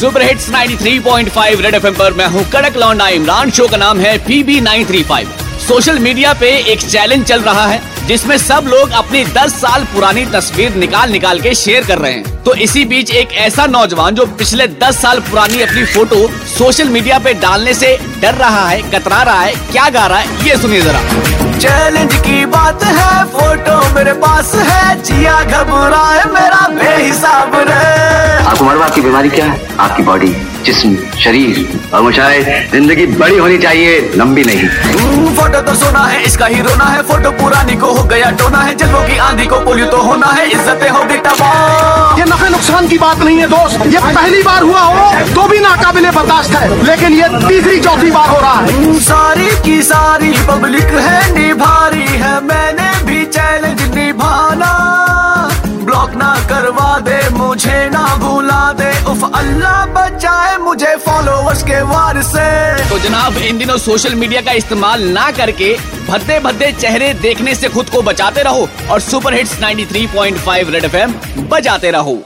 Super hits 93.5 red FM पर मैं हूँ कड़क लौंडा इमरान। शो का नाम है पीबी 935 सोशल मीडिया पे एक चैलेंज चल रहा है, जिसमें सब लोग अपनी 10 साल पुरानी तस्वीर निकाल निकाल के शेयर कर रहे हैं। तो इसी बीच एक ऐसा नौजवान जो पिछले 10 साल पुरानी अपनी फ़ोटो सोशल मीडिया पे डालने से डर रहा है, कतरा रहा है, क्या गा रहा है, ये सुनिए जरा। चैलेंज की बात है फ़ोटो मेरे पास है, जिया घबराए रे आपको मालूम आपकी बीमारी क्या है? आपकी बॉडी जिसम शरीर और मुझे ज़िंदगी बड़ी होनी चाहिए लंबी नहीं। फ़ोटो तो सोना है इसका ही रोना है फ़ोटो पुरानी को हो गया टोना है जल्दों की आंधी को पोलियो तो होना है इज्जतें होगी ये नफे नुकसान की बात नहीं है दोस्त। ये पहली बार हुआ हो तो भी नाकाबिले बर्दाश्त है। लेकिन ये तीसरी चौथी बार हो रहा है। सारी की सारी पब्लिक है निभारी है मैंने भी चैलेंज निभाना। ब्लॉक ना करवा दे मुझे बचाए मुझे फॉलोअर्स के वार से। तो जनाब, इन दिनों सोशल मीडिया का इस्तेमाल ना करके भद्दे भद्दे चेहरे देखने से खुद को बचाते रहो और सुपर हिट्स 93.5 रेड एफएम बजाते रहो।